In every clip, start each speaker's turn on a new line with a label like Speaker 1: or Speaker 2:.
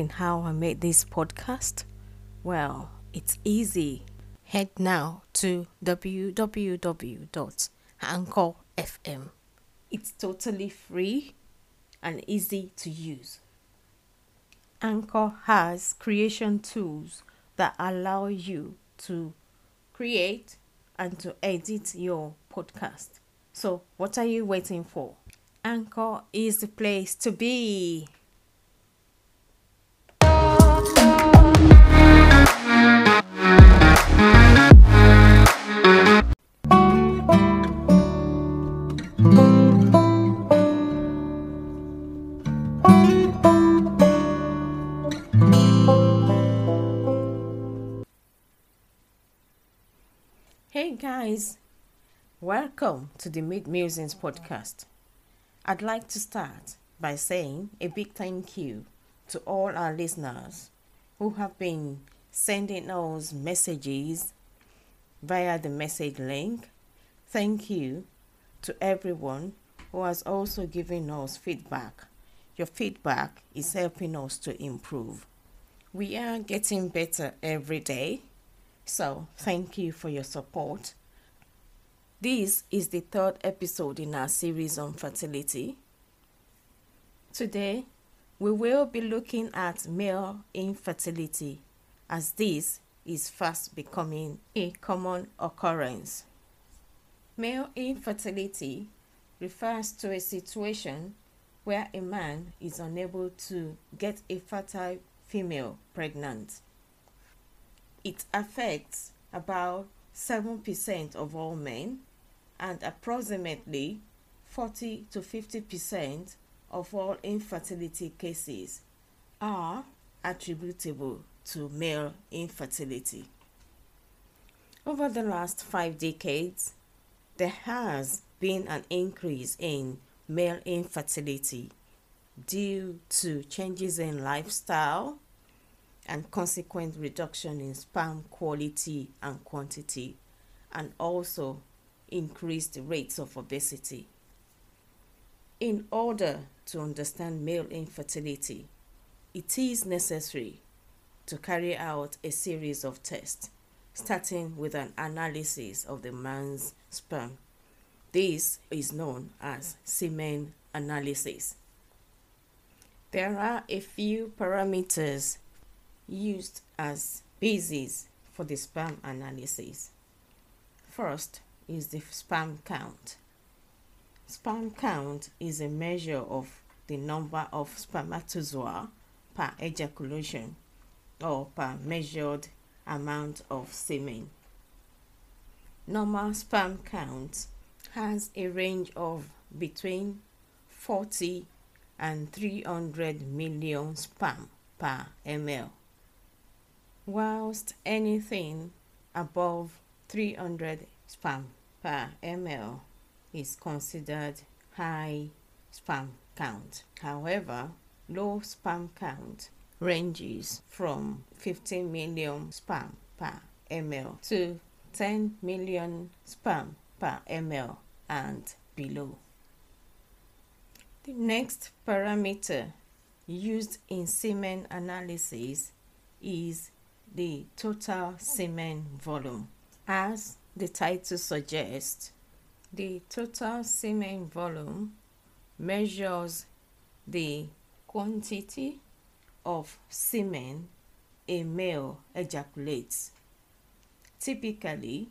Speaker 1: wondering how I made this podcast? Well, it's easy. Head now to www.anchor.fm. It's totally free and easy to use. Anchor has creation tools that allow you to create and to edit your podcast. So, what are you waiting for? Anchor is the place to be. Welcome to the Mid Musings podcast. I'd like to start by saying a big thank you to all our listeners who have been sending us messages via the message link. Thank you to everyone who has also given us feedback. Your feedback is helping us to improve. We are getting better every day, so thank you for your support. This is the third episode in our series on fertility. Today, we will be looking at male infertility as this is fast becoming a common occurrence. Male infertility refers to a situation where a man is unable to get a fertile female pregnant. It affects about 7% of all men and approximately 40 to 50% of all infertility cases are attributable to male infertility. Over the last five decades, there has been an increase in male infertility due to changes in lifestyle and consequent reduction in sperm quality and quantity, and also increased rates of obesity. In order to understand male infertility, it is necessary to carry out a series of tests, starting with an analysis of the man's sperm. This is known as semen analysis. There are a few parameters used as basis for the sperm analysis. First is the sperm count. Sperm count is a measure of the number of spermatozoa per ejaculation or per measured amount of semen. Normal sperm count has a range of between 40 and 300 million sperm per ml, whilst anything above 300 sperm per ml is considered high sperm count. However, low sperm count ranges from 15 million sperm per ml to 10 million sperm per ml and below. The next parameter used in semen analysis is the total semen volume. As the title suggests, the total semen volume measures the quantity of semen a male ejaculates. Typically,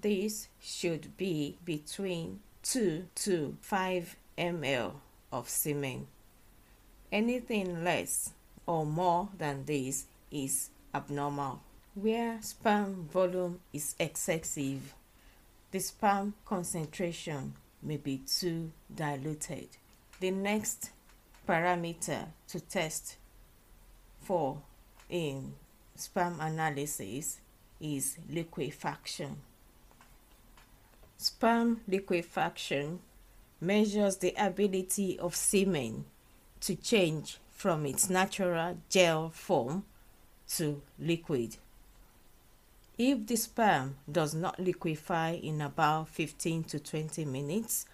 Speaker 1: this should be between 2 to 5 ml of semen. Anything less or more than this is abnormal. Where sperm volume is excessive, the sperm concentration may be too diluted. The next parameter to test for in sperm analysis is liquefaction. Sperm liquefaction measures the ability of semen to change from its natural gel form to liquid. If the sperm does not liquefy in about 15 to 20 minutes,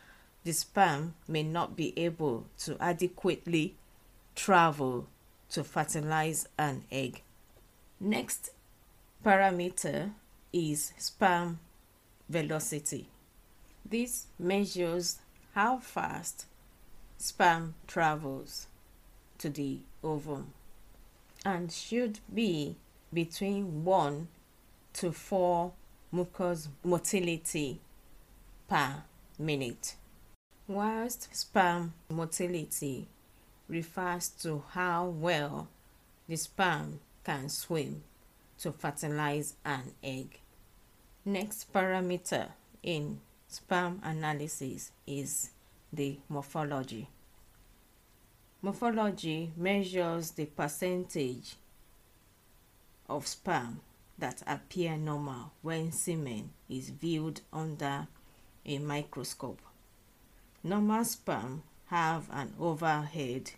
Speaker 1: the sperm may not be able to adequately travel to fertilize an egg. Next parameter is sperm velocity. This measures how fast sperm travels to the ovum and should be between 1 to 4 mucus motility per minute. Whilst sperm motility refers to how well the sperm can swim to fertilize an egg. Next parameter in sperm analysis is the morphology. Morphology measures the percentage of sperm that appear normal when semen is viewed under a microscope. Normal sperm have an oval head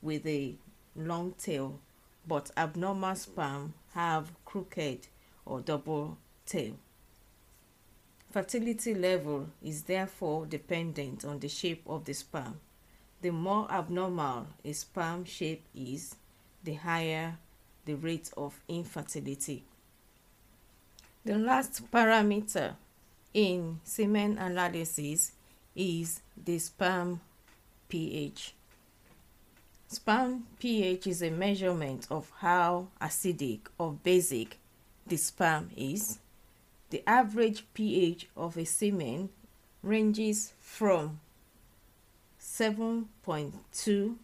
Speaker 1: with a long tail, but abnormal sperm have crooked or double tail. Fertility level is therefore dependent on the shape of the sperm. The more abnormal a sperm shape is, the higher the rate of infertility. The last parameter in semen analysis is the sperm pH. Sperm pH is a measurement of how acidic or basic the sperm is. The average pH of a semen ranges from 7.2 to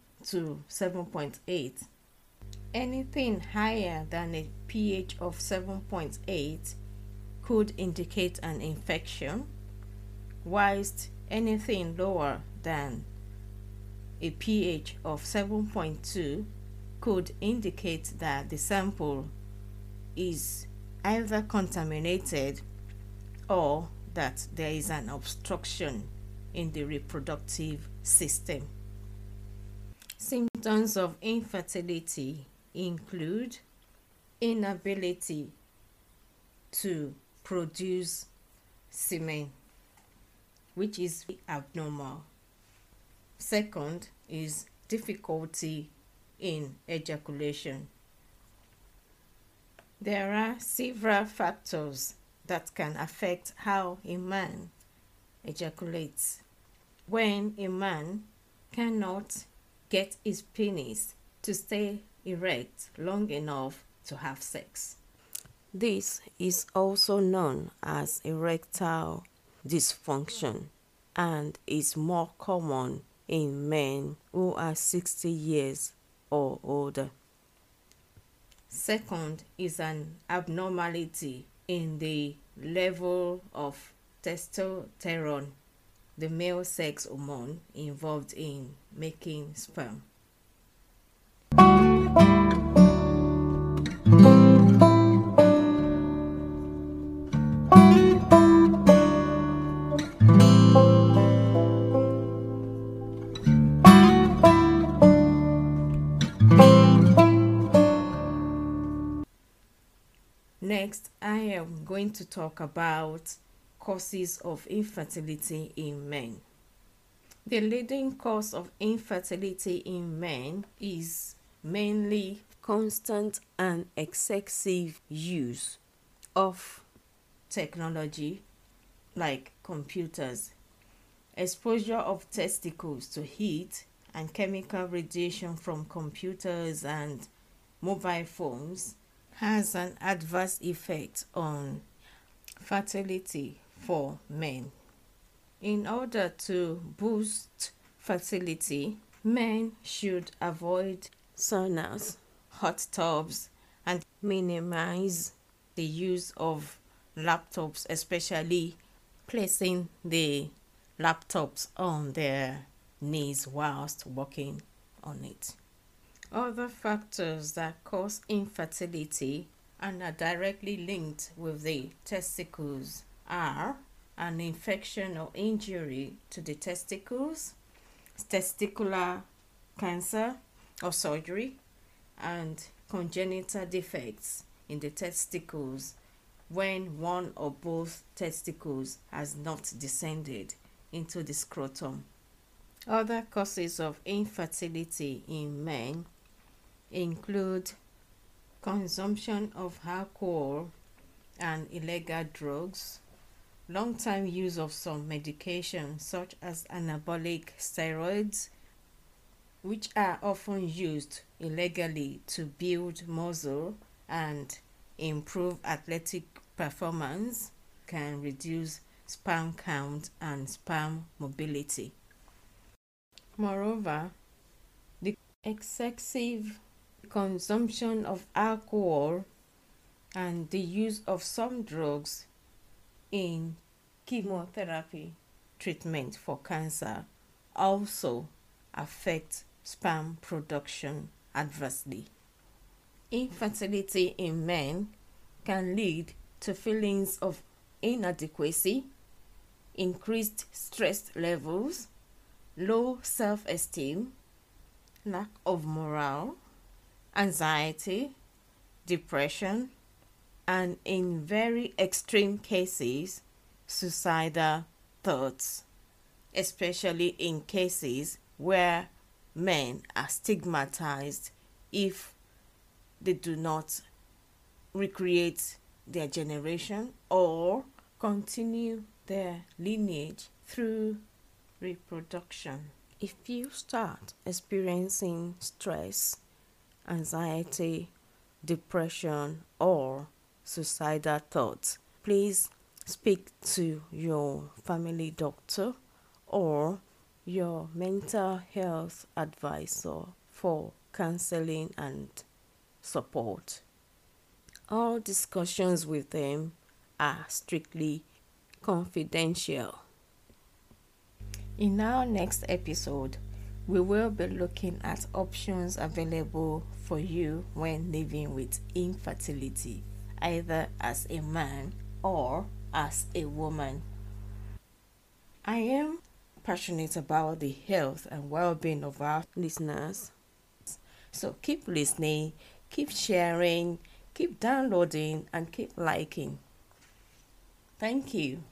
Speaker 1: 7.8. Anything higher than a pH of 7.8 could indicate an infection, whilst anything lower than a pH of 7.2 could indicate that the sample is either contaminated or that there is an obstruction in the reproductive system. Symptoms of infertility include inability to produce semen, which is abnormal. Second is difficulty in ejaculation. There are several factors that can affect how a man ejaculates. When a man cannot get his penis to stay erect long enough to have sex. This is also known as erectile dysfunction and is more common in men who are 60 years or older. Second is an abnormality in the level of testosterone, the male sex hormone involved in making sperm. Going to talk about causes of infertility in men. The leading cause of infertility in men is mainly constant and excessive use of technology like computers, exposure of testicles to heat and chemical radiation from computers and mobile phones has an adverse effect on fertility for men. In order to boost fertility, men should avoid saunas, hot tubs, and minimize the use of laptops, especially placing the laptops on their knees whilst working on it. Other factors that cause infertility and are directly linked with the testicles are an infection or injury to the testicles, testicular cancer or surgery, and congenital defects in the testicles when one or both testicles has not descended into the scrotum. Other causes of infertility in men include consumption of alcohol and illegal drugs, long time use of some medications such as anabolic steroids, which are often used illegally to build muscle and improve athletic performance, can reduce sperm count and sperm mobility. Moreover, the excessive consumption of alcohol and the use of some drugs in chemotherapy treatment for cancer also affect sperm production adversely. Infertility in men can lead to feelings of inadequacy, increased stress levels, low self esteem, lack of morale, anxiety, depression, and in very extreme cases, suicidal thoughts, especially in cases where men are stigmatized if they do not recreate their generation or continue their lineage through reproduction. If you start experiencing stress, anxiety, depression, or suicidal thoughts, please speak to your family doctor or your mental health advisor for counseling and support. All discussions with them are strictly confidential. In our next episode, we will be looking at options available for you when living with infertility, either as a man or as a woman. I am passionate about the health and well being of our listeners. So keep listening, keep sharing, keep downloading, and keep liking. Thank you.